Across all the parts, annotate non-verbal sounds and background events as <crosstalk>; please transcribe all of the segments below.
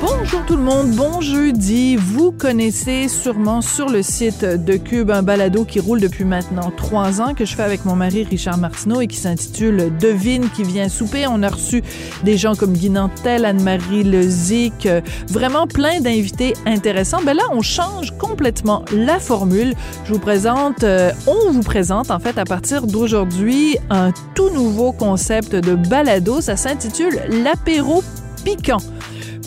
Bonjour tout le monde, bon jeudi. Vous connaissez sûrement sur le site de Cube un balado qui roule depuis maintenant trois ans que je fais avec mon mari Richard Martineau et qui s'intitule Devine qui vient souper. On a reçu des gens comme Guy Nantel, Anne-Marie Lezic, euh, vraiment plein d'invités intéressants. Ben là, on change complètement la formule. Je vous présente, euh, on vous présente en fait à partir d'aujourd'hui un tout nouveau concept de balado. Ça s'intitule l'apéro piquant.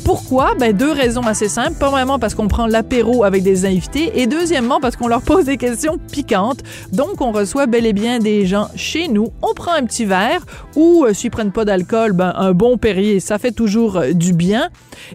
Pourquoi? Ben, deux raisons assez simples. Premièrement, parce qu'on prend l'apéro avec des invités et deuxièmement, parce qu'on leur pose des questions piquantes. Donc, on reçoit bel et bien des gens chez nous. On prend un petit verre ou, euh, s'ils prennent pas d'alcool, ben, un bon Perrier, ça fait toujours euh, du bien.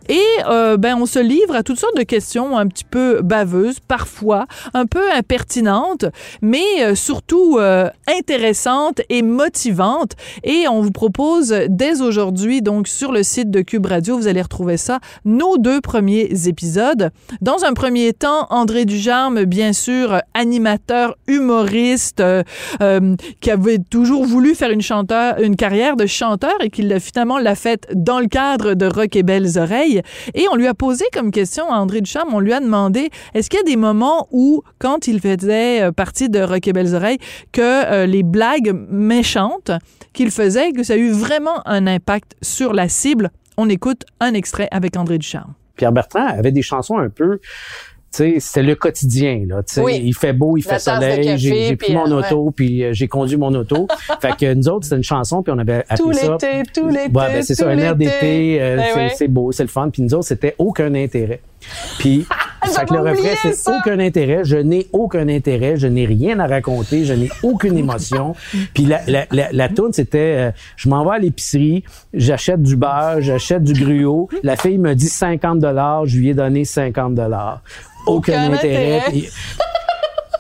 Et, euh, ben, on se livre à toutes sortes de questions un petit peu baveuses, parfois un peu impertinentes, mais euh, surtout intéressantes et motivantes. Et on vous propose dès aujourd'hui, donc, sur le site de Cube Radio, vous allez retrouver ça, nos deux premiers épisodes. Dans un premier temps, André Dujarme, bien sûr, animateur, humoriste, euh, euh, qui avait toujours voulu faire une, carrière de chanteur et qui finalement l'a faite dans le cadre de Rock et Belles Oreilles. Et on lui a posé comme question à André Ducharme, on lui a demandé, est-ce qu'il y a des moments où, quand il faisait euh, partie de Rock et Belles Oreilles, que les blagues méchantes qu'il faisait, que ça a eu vraiment un impact sur la cible? On écoute un extrait avec André Ducharme. Pierre Bertrand avait des chansons un peu tu sais, c'était le quotidien là, tu sais, Oui. il fait beau, il La fait soleil, j'ai pris puis, mon euh, auto puis euh, j'ai conduit mon auto. <laughs> fait que nous autres, c'était une chanson puis on avait appelé Tout ça l'été, tout l'été, Ouais, ben c'est ça un air d'été, euh, Ben c'est ouais. c'est beau, c'est le fun puis nous autres, c'était aucun intérêt. Puis <laughs> fait que le refrain c'est ça. aucun intérêt, je n'ai aucun intérêt, je n'ai rien à raconter, je n'ai aucune émotion. puis la la la, la c'était euh, je m'en vais à l'épicerie, j'achète du beurre, j'achète du gruau, la fille me dit 50 dollars, je lui ai donné 50 dollars. Aucun, Aucun intérêt. intérêt. puis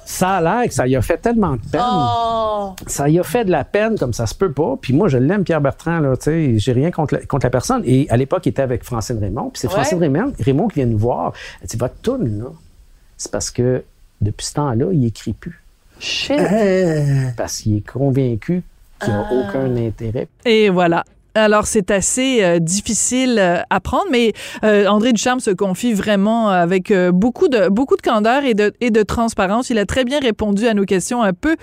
ça a l'air que ça y a fait tellement de peine. Oh. Ça y a fait de la peine comme ça se peut pas. Puis moi, je l'aime, Pierre Bertrand, là, tu sais, j'ai rien contre la, contre la personne. Et à l'époque, il était avec Francine Raymond. Puis c'est Ouais. Francine Raymond, Raymond qui vient nous voir. Elle dit, votre là, c'est parce que depuis ce temps-là, il écrit plus. Shit. Parce qu'il est convaincu qu'il n'y a Ah. aucun intérêt. Et voilà. Alors, c'est assez euh, difficile euh, à prendre, mais euh, André Ducharme se confie vraiment avec euh, beaucoup de beaucoup de candeur et de, et de transparence. Il a très bien répondu à nos questions un peu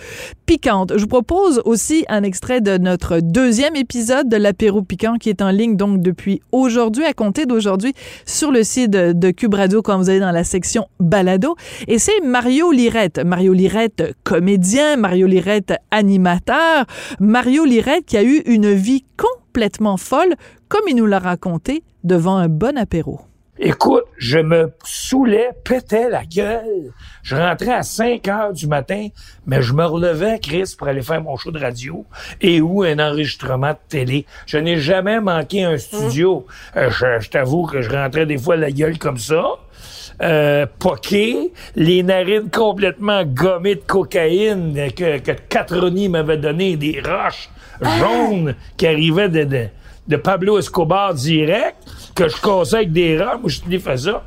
piquantes. Je vous propose aussi un extrait de notre deuxième épisode de l'apéro piquant qui est en ligne donc depuis aujourd'hui, à compter d'aujourd'hui, sur le site de, de Cube Radio quand vous allez dans la section balado. Et c'est Mario Lirette. Mario Lirette, comédien, Mario Lirette, animateur. Mario Lirette qui a eu une vie complètement folle, comme il nous l'a raconté, devant un bon apéro. Écoute, je me saoulais, pétais la gueule. Je rentrais à 5 heures du matin, mais je me relevais, Chris, pour aller faire mon show de radio et ou un enregistrement de télé. Je n'ai jamais manqué un studio. Euh, je t'avoue que je rentrais des fois la gueule comme ça. Euh, poqué, les narines complètement gommées de cocaïne que, que Catroni m'avait donné, des roches jaunes qui arrivaient de, de, de Pablo Escobar direct, que je cassais avec des roches. Moi, je te fais ça.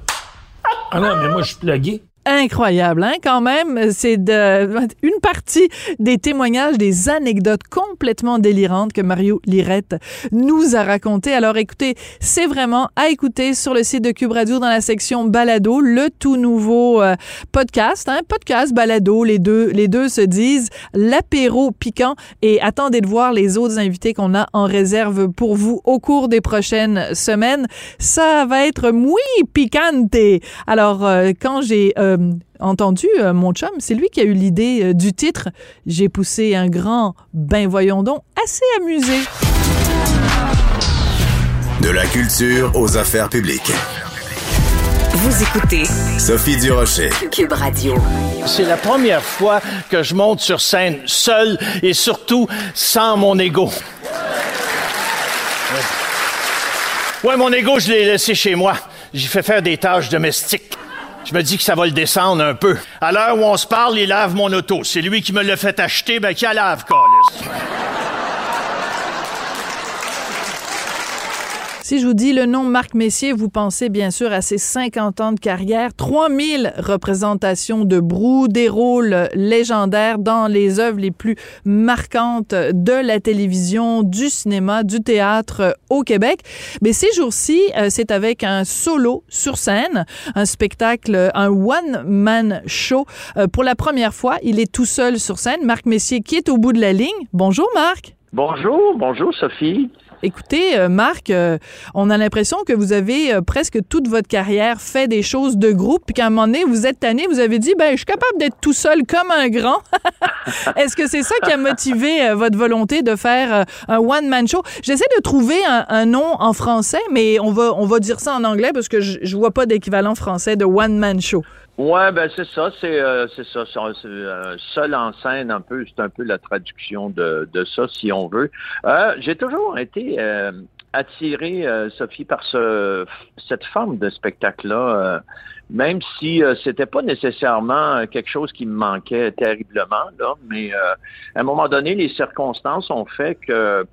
Ah non, mais moi, je suis plugué. Incroyable, hein, quand même. C'est de, une partie des témoignages, des anecdotes complètement délirantes que Mario Lirette nous a racontées. Alors écoutez, c'est vraiment à écouter sur le site de Cube Radio dans la section balado, le tout nouveau euh, podcast, hein, podcast balado, les deux, les deux se disent l'apéro piquant et attendez de voir les autres invités qu'on a en réserve pour vous au cours des prochaines semaines. Ça va être muy picante. Alors euh, quand j'ai euh, entendu euh, mon chum, c'est lui qui a eu l'idée euh, du titre. J'ai poussé un grand ben voyons donc assez amusé. De la culture aux affaires publiques. Vous écoutez Sophie Durocher. Cube Radio. C'est la première fois que je monte sur scène seul et surtout sans mon ego. Ouais, mon ego, je l'ai laissé chez moi. J'ai fait faire des tâches domestiques. Je me dis que ça va le descendre un peu. À l'heure où on se parle, il lave mon auto. C'est lui qui me l'a fait acheter, ben qui la lave, câlisse. Si je vous dis le nom Marc Messier, vous pensez bien sûr à ses 50 ans de carrière, 3000 représentations de Brou, des rôles légendaires dans les œuvres les plus marquantes de la télévision, du cinéma, du théâtre au Québec. Mais ces jours-ci, euh, c'est avec un solo sur scène, un spectacle, un one-man show. Euh, pour la première fois, il est tout seul sur scène. Marc Messier qui est au bout de la ligne. Bonjour Marc. Bonjour, bonjour Sophie. Écoutez, euh, Marc, euh, on a l'impression que vous avez euh, presque toute votre carrière fait des choses de groupe, puis qu'à un moment donné, vous êtes tanné, vous avez dit, ben, je suis capable d'être tout seul comme un grand. <laughs> Est-ce que c'est ça qui a motivé votre volonté de faire un one-man show? J'essaie de trouver un, nom en français, mais on va, on va dire ça en anglais parce que je, je vois pas d'équivalent français de one-man show. Ouais, ben c'est ça, c'est euh, c'est ça, c'est euh, seul en scène un peu, c'est un peu la traduction de, de ça si on veut. Euh, J'ai toujours été euh, attiré, Sophie, par ce cette forme de spectacle-là, même si c'était pas nécessairement quelque chose qui me manquait terriblement là, mais à un moment donné, les circonstances ont fait que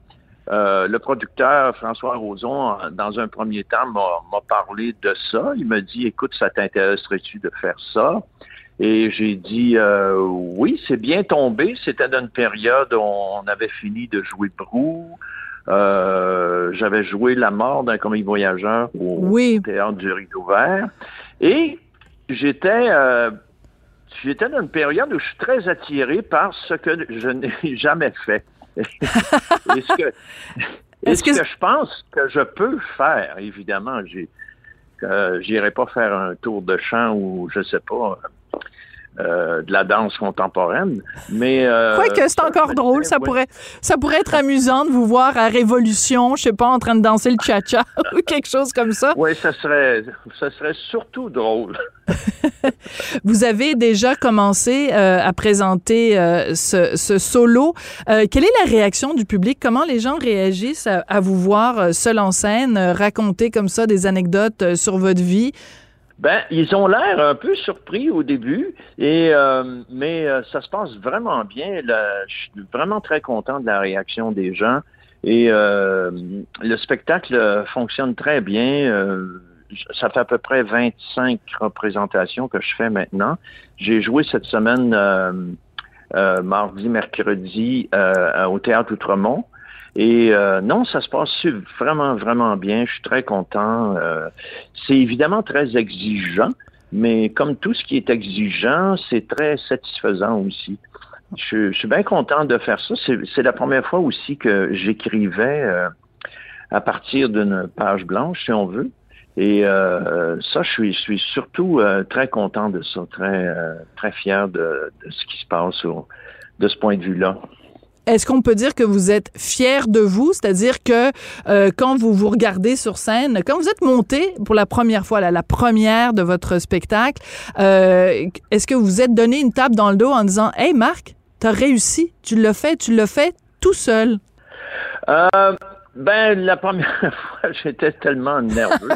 euh, le producteur François Roson, dans un premier temps, m'a parlé de ça. Il m'a dit, écoute, ça t'intéresserait-tu de faire ça? Et j'ai dit, euh, oui, c'est bien tombé. C'était dans une période où on avait fini de jouer Brou. Euh, J'avais joué La mort d'un commis voyageur au théâtre du Rideau Vert. Et j'étais... J'étais dans une période où je suis très attiré par ce que je n'ai <laughs> jamais fait. <laughs> Est-ce que, je pense que je peux faire, évidemment, j'ai, euh, j'irai pas faire un tour de chant ou je sais pas. Euh, de la danse contemporaine, mais euh, que c'est encore drôle, ça pourrait ça pourrait être amusant de vous voir à Révolution, je sais pas, en train de danser le cha-cha <laughs> ou quelque chose comme ça. Oui, ça serait ça serait surtout drôle. <laughs> Vous avez déjà commencé euh, à présenter euh, ce, solo. Euh, quelle est la réaction du public? Comment les gens réagissent à, vous voir seul en scène, raconter comme ça des anecdotes sur votre vie? Ben, ils ont l'air un peu surpris au début, et mais ça se passe vraiment bien. je suis vraiment très content de la réaction des gens. Et le spectacle fonctionne très bien ça fait à peu près 25 représentations que je fais maintenant. J'ai joué cette semaine euh, euh, mardi, mercredi euh, au Théâtre Outremont. Et non, ça se passe vraiment, vraiment bien. Je suis très content. c'est évidemment très exigeant, mais comme tout ce qui est exigeant, c'est très satisfaisant aussi. Je, je, suis bien content de faire ça. C'est la première fois aussi que j'écrivais à partir d'une page blanche, si on veut. Et euh, ça, je suis, je suis surtout euh, très content de ça, très, euh, très fier de, de, ce qui se passe de ce point de vue-là. Est-ce qu'on peut dire que vous êtes fier de vous, c'est-à-dire que quand vous vous regardez sur scène, quand vous êtes monté pour la première fois, la première de votre spectacle, est-ce que vous êtes donné une tape dans le dos en disant, hey Marc, t'as réussi, tu l'as fait, tu l'as fait tout seul? Ben, la première <laughs> fois, j'étais tellement nerveux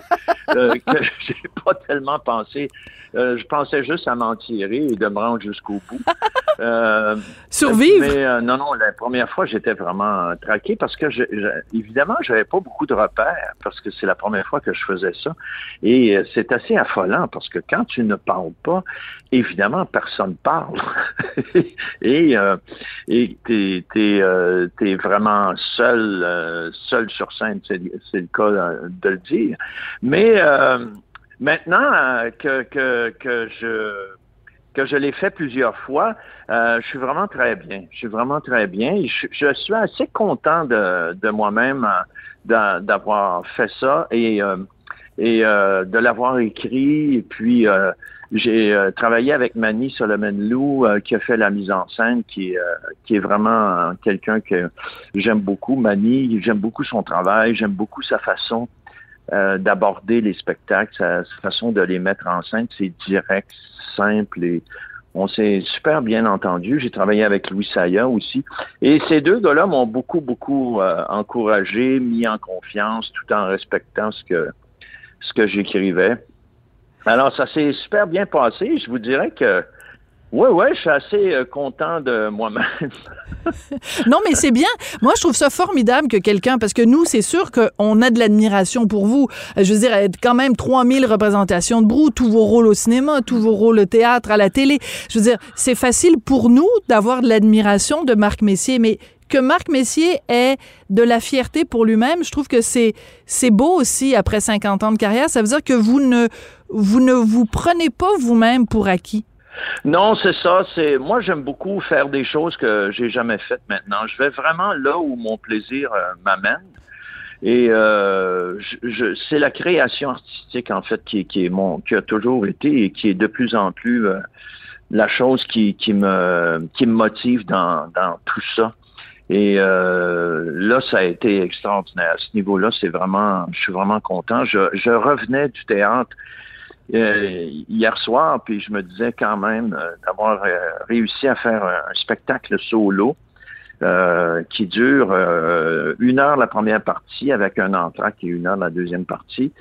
euh, que <laughs> j'ai pas tellement pensé. Euh, je pensais juste à m'en tirer et de me rendre jusqu'au bout. <laughs> Euh, Survivre? Mais euh, non, non, la première fois, j'étais vraiment traqué parce que, je, je, évidemment, j'avais pas beaucoup de repères parce que c'est la première fois que je faisais ça. Et c'est assez affolant parce que quand tu ne parles pas, évidemment, personne parle. <laughs> et et t'es es, vraiment seul, seul sur scène, c'est le cas de le dire. Mais Maintenant euh, que, que, que je que je l'ai fait plusieurs fois, euh, je suis vraiment très bien. Je suis vraiment très bien. Je, suis assez content de, de moi-même euh, d'avoir fait ça et, et de l'avoir écrit. Et puis, j'ai travaillé avec Manny Solomon-Lou qui a fait la mise en scène, qui, qui est vraiment quelqu'un que j'aime beaucoup. Manny, j'aime beaucoup son travail, j'aime beaucoup sa façon euh, d'aborder les spectacles, sa, façon de les mettre en scène, c'est direct, simple et on s'est super bien entendu. J'ai travaillé avec Louis Saya aussi. Et ces deux gars-là m'ont beaucoup, beaucoup euh, encouragé, mis en confiance, tout en respectant ce que, ce que j'écrivais. Alors, ça s'est super bien passé. Je vous dirais que Oui, oui, je suis assez euh, content de moi-même. <laughs> Non, mais c'est bien. Moi, je trouve ça formidable que quelqu'un, parce que nous, c'est sûr qu'on a de l'admiration pour vous. Euh, Je veux dire, quand même 3000 représentations de Brou, tous vos rôles au cinéma, tous vos rôles au théâtre, à la télé. Je veux dire, c'est facile pour nous d'avoir de l'admiration de Marc Messier, mais que Marc Messier ait de la fierté pour lui-même, je trouve que c'est c'est beau aussi après 50 ans de carrière. Ça veut dire que vous ne vous ne vous prenez pas vous-même pour acquis. Non, c'est ça. C'est moi, j'aime beaucoup faire des choses que j'ai jamais faites maintenant. Je vais vraiment là où mon plaisir euh, m'amène. Et euh, c'est la création artistique en fait qui, est mon qui a toujours été et qui est de plus en plus euh, la chose qui, me motive dans, tout ça. Et là, ça a été extraordinaire. À ce niveau-là, c'est vraiment, je suis vraiment content. Je revenais du théâtre euh, hier soir, puis je me disais quand même euh, d'avoir euh, réussi à faire un, spectacle solo qui dure une heure la première partie avec un entracte et une heure la deuxième partie.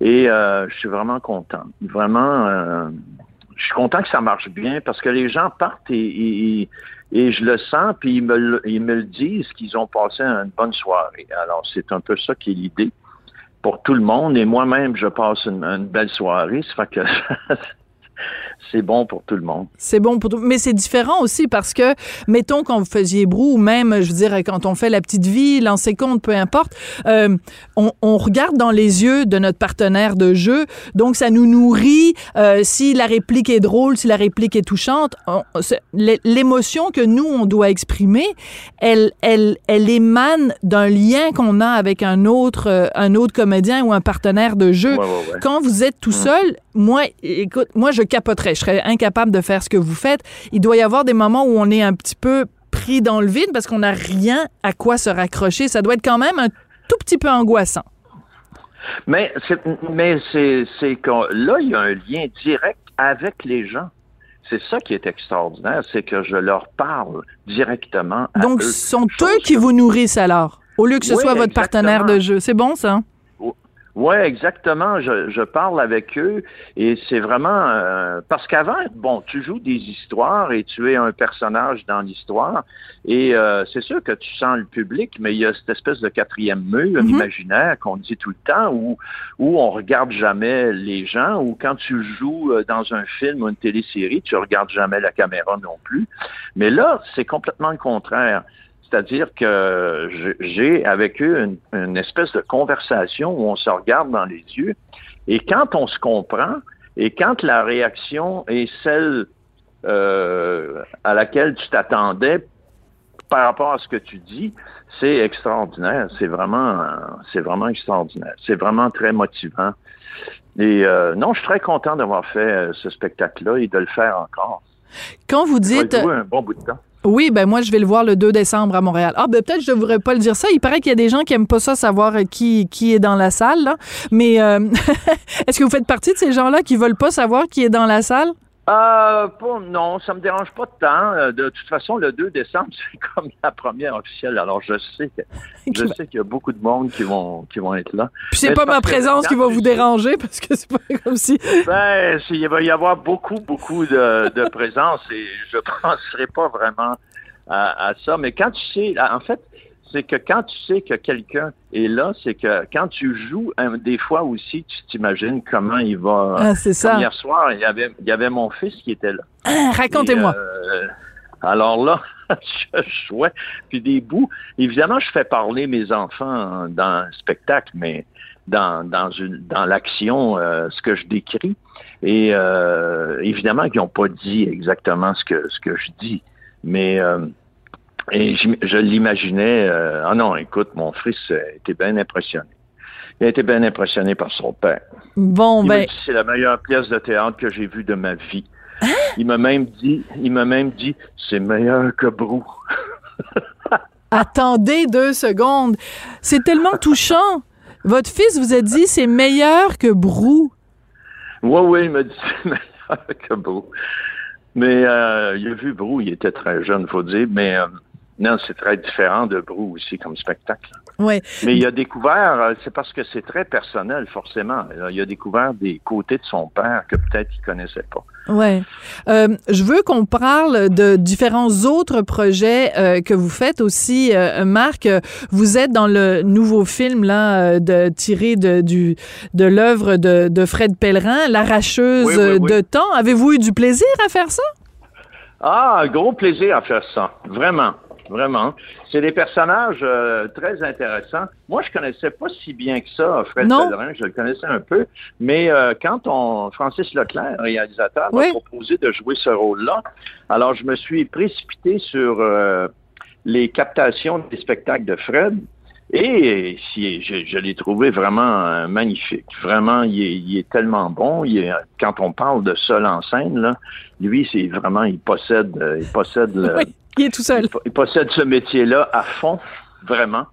Et je suis vraiment content. Vraiment, je suis content que ça marche bien parce que les gens partent et, et, et je le sens, puis ils me, ils me le disent qu'ils ont passé une bonne soirée. Alors, c'est un peu ça qui est l'idée pour tout le monde. Et moi-même, je passe une, belle soirée. Ça fait que <laughs> c'est bon pour tout le monde. C'est bon pour tout. Mais c'est différent aussi parce que, mettons, quand vous faisiez Brou, ou même, je veux dire, quand on fait La Petite Vie, Lancer compte, peu importe, euh, on, on regarde dans les yeux de notre partenaire de jeu. Donc, ça nous nourrit. Euh, si la réplique est drôle, si la réplique est touchante, l'émotion que nous, on doit exprimer, elle, elle, elle émane d'un lien qu'on a avec un autre, euh, un autre comédien ou un partenaire de jeu. Ouais, ouais, ouais. Quand vous êtes tout seul, moi, écoute, moi, je capoterais. Je serais incapable de faire ce que vous faites. Il doit y avoir des moments où on est un petit peu pris dans le vide parce qu'on n'a rien à quoi se raccrocher. Ça doit être quand même un tout petit peu angoissant. Mais c'est, mais c'est, c'est qu'on, là, il y a un lien direct avec les gens. C'est ça qui est extraordinaire, c'est que je leur parle directement. À Donc, ce sont eux qui vous nourrissent alors, au lieu que ce Oui, soit votre partenaire de jeu. C'est bon, ça? Oui, exactement. Je, je parle avec eux et c'est vraiment euh, parce qu'avant, bon, tu joues des histoires et tu es un personnage dans l'histoire et euh, c'est sûr que tu sens le public, mais il y a cette espèce de quatrième mur, un Mhm. imaginaire qu'on dit tout le temps où où on regarde jamais les gens ou quand tu joues euh, dans un film ou une télésérie, tu regardes jamais la caméra non plus. Mais là, c'est complètement le contraire. C'est-à-dire que j'ai avec eux une, une espèce de conversation où on se regarde dans les yeux et quand on se comprend et quand la réaction est celle euh, à laquelle tu t'attendais par rapport à ce que tu dis, c'est extraordinaire. C'est vraiment, c'est vraiment extraordinaire. C'est vraiment très motivant. Et euh, non, je suis très content d'avoir fait euh, ce spectacle-là et de le faire encore. Quand vous Ça va dites... jouer un bon bout de temps. Oui, ben moi, je vais le voir le 2 décembre à Montréal. Ah, ben peut-être je devrais pas le dire ça. Il paraît qu'il y a des gens qui aiment pas ça, savoir euh, qui, qui est dans la salle. là. Mais euh, <laughs> est-ce que vous faites partie de ces gens-là qui veulent pas savoir qui est dans la salle? Euh, non, ça me dérange pas de temps. Euh, De toute façon, le 2 décembre, <laughs> c'est comme la première officielle. Alors, je sais que je <laughs> sais qu'il y a beaucoup de monde qui vont qui vont être là. Puis c'est pas ma présence qui va vous déranger parce que c'est pas comme si. <laughs> Ben, il va y avoir beaucoup, beaucoup de, de présence et je penserai pas vraiment à, à ça. Mais quand tu sais, en fait, c'est que quand tu sais que quelqu'un est là, c'est que quand tu joues, hein, des fois aussi, tu t'imagines comment il va. Ah, c'est ça. Hier soir, il y avait, il y avait mon fils qui était là. Ah, Racontez-moi. Euh, alors là, <laughs> je jouais. Puis des bouts. Évidemment, je fais parler mes enfants dans le spectacle, mais dans, dans, une, dans l'action, euh, ce que je décris. Et euh, évidemment qu'ils n'ont pas dit exactement ce que, ce que je dis. Mais et je l'imaginais. euh, ah non, écoute, mon fils était bien impressionné. Il a été bien impressionné par son père. Bon, Il ben, dit, c'est la meilleure pièce de théâtre que j'ai vue de ma vie. Hein? Il m'a même dit, il m'a même dit, c'est meilleur que Brou. <laughs> attendez deux secondes. C'est tellement touchant. Votre fils vous a dit c'est meilleur que Brou. Oui, oui, il m'a dit, <laughs> c'est meilleur que Brou. Mais euh, il a vu Brou, il était très jeune, faut dire, mais euh, Non, c'est très différent de Brou aussi comme spectacle. Ouais. Mais il a découvert, euh, c'est parce que c'est très personnel, forcément. Il a découvert des côtés de son père que peut-être il connaissait pas. Ouais. Euh, je veux qu'on parle de différents autres projets euh, que vous faites aussi, euh, Marc. Vous êtes dans le nouveau film là euh, de tiré de du de l'œuvre de, de Fred Pellerin, l'arracheuse Oui, oui, oui. de temps. Avez-vous eu du plaisir à faire ça? Ah, un gros plaisir à faire ça. Vraiment. Vraiment. C'est des personnages euh, très intéressants. Moi, je connaissais pas si bien que ça Fred. Pellerin. Je le connaissais un peu. Mais euh, quand on Francis Leclerc, réalisateur, Oui. m'a proposé de jouer ce rôle-là, alors je me suis précipité sur euh, les captations des spectacles de Fred. Et si, je, je l'ai trouvé vraiment euh, magnifique. Vraiment, il est, il est tellement bon. Il est- quand on parle de seul en scène, là, lui, c'est vraiment, il possède, euh, il possède <laughs> Oui, il est tout seul. il, po- il possède ce métier-là à fond, vraiment.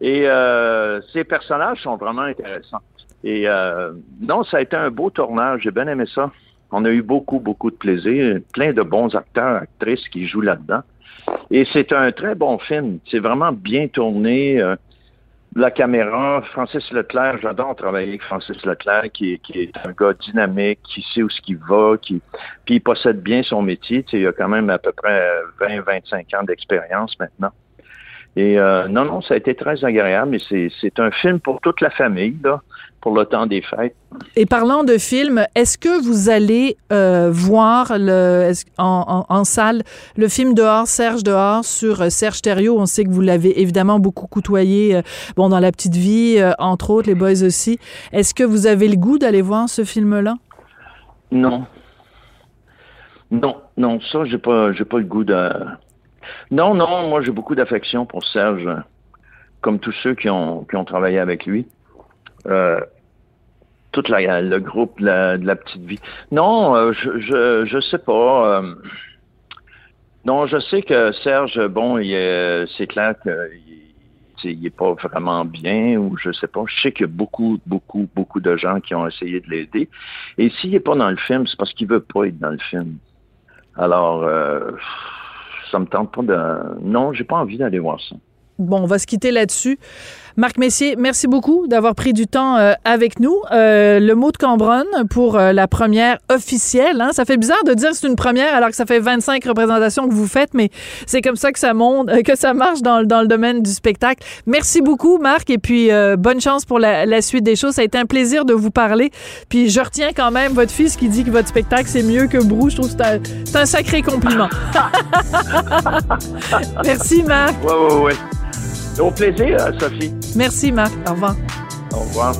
Et euh, ces personnages sont vraiment intéressants. Et euh, non, ça a été un beau tournage. J'ai bien aimé ça. On a eu beaucoup, beaucoup de plaisir. Plein de bons acteurs, actrices qui jouent là-dedans. Et c'est un très bon film. C'est vraiment bien tourné. euh, la caméra, Francis Leclerc, j'adore travailler avec Francis Leclerc, qui, est- qui est un gars dynamique, qui sait où ce qu'il va, qui, puis il possède bien son métier. Tu sais, il a quand même à peu près 20-25 ans d'expérience maintenant. Et euh, non, non, ça a été très agréable. Et c'est, un film pour toute la famille, là, pour le temps des fêtes. Et parlant de film, est-ce que vous allez euh, voir le, en, en- en salle le film Dehors, Serge Dehors sur euh, Serge Thériault? On sait que vous l'avez évidemment beaucoup côtoyé, euh, bon, dans La Petite Vie, entre autres, Les Boys aussi. Est-ce que vous avez le goût d'aller voir ce film-là? Non. Non, non, ça, j'ai pas, j'ai pas le goût de. Non, non, moi, j'ai beaucoup d'affection pour Serge, comme tous ceux qui ont, qui ont travaillé avec lui. Euh, toute la, le groupe de la, petite vie. Non, euh, je, je, je sais pas. euh, non, je sais que Serge, bon, c'est clair qu'il tu sais, il est pas vraiment bien ou je sais pas. Je sais qu'il y a beaucoup, beaucoup, beaucoup de gens qui ont essayé de l'aider. Et s'il n'est pas dans le film, c'est parce qu'il veut pas être dans le film. Alors, ça me tente pas de. Non, j'ai pas envie d'aller voir ça. Bon, on va se quitter là-dessus. Marc Messier, merci beaucoup d'avoir pris du temps euh, avec nous. Euh, le mot de Cambronne pour euh, la première officielle. Hein? Ça fait bizarre de dire que c'est une première alors que ça fait 25 représentations que vous faites, mais c'est comme ça que ça monte, que ça marche dans, dans le domaine du spectacle. Merci beaucoup, Marc, et puis bonne chance pour la, suite des choses. Ça a été un plaisir de vous parler. Puis je retiens quand même votre fils qui dit que votre spectacle c'est mieux que Brou. Je trouve que c'est un, un sacré compliment. <laughs> merci, Marc. Ouais, ouais, ouais. Au plaisir, Sophie. Merci, Marc. Au revoir. Au revoir.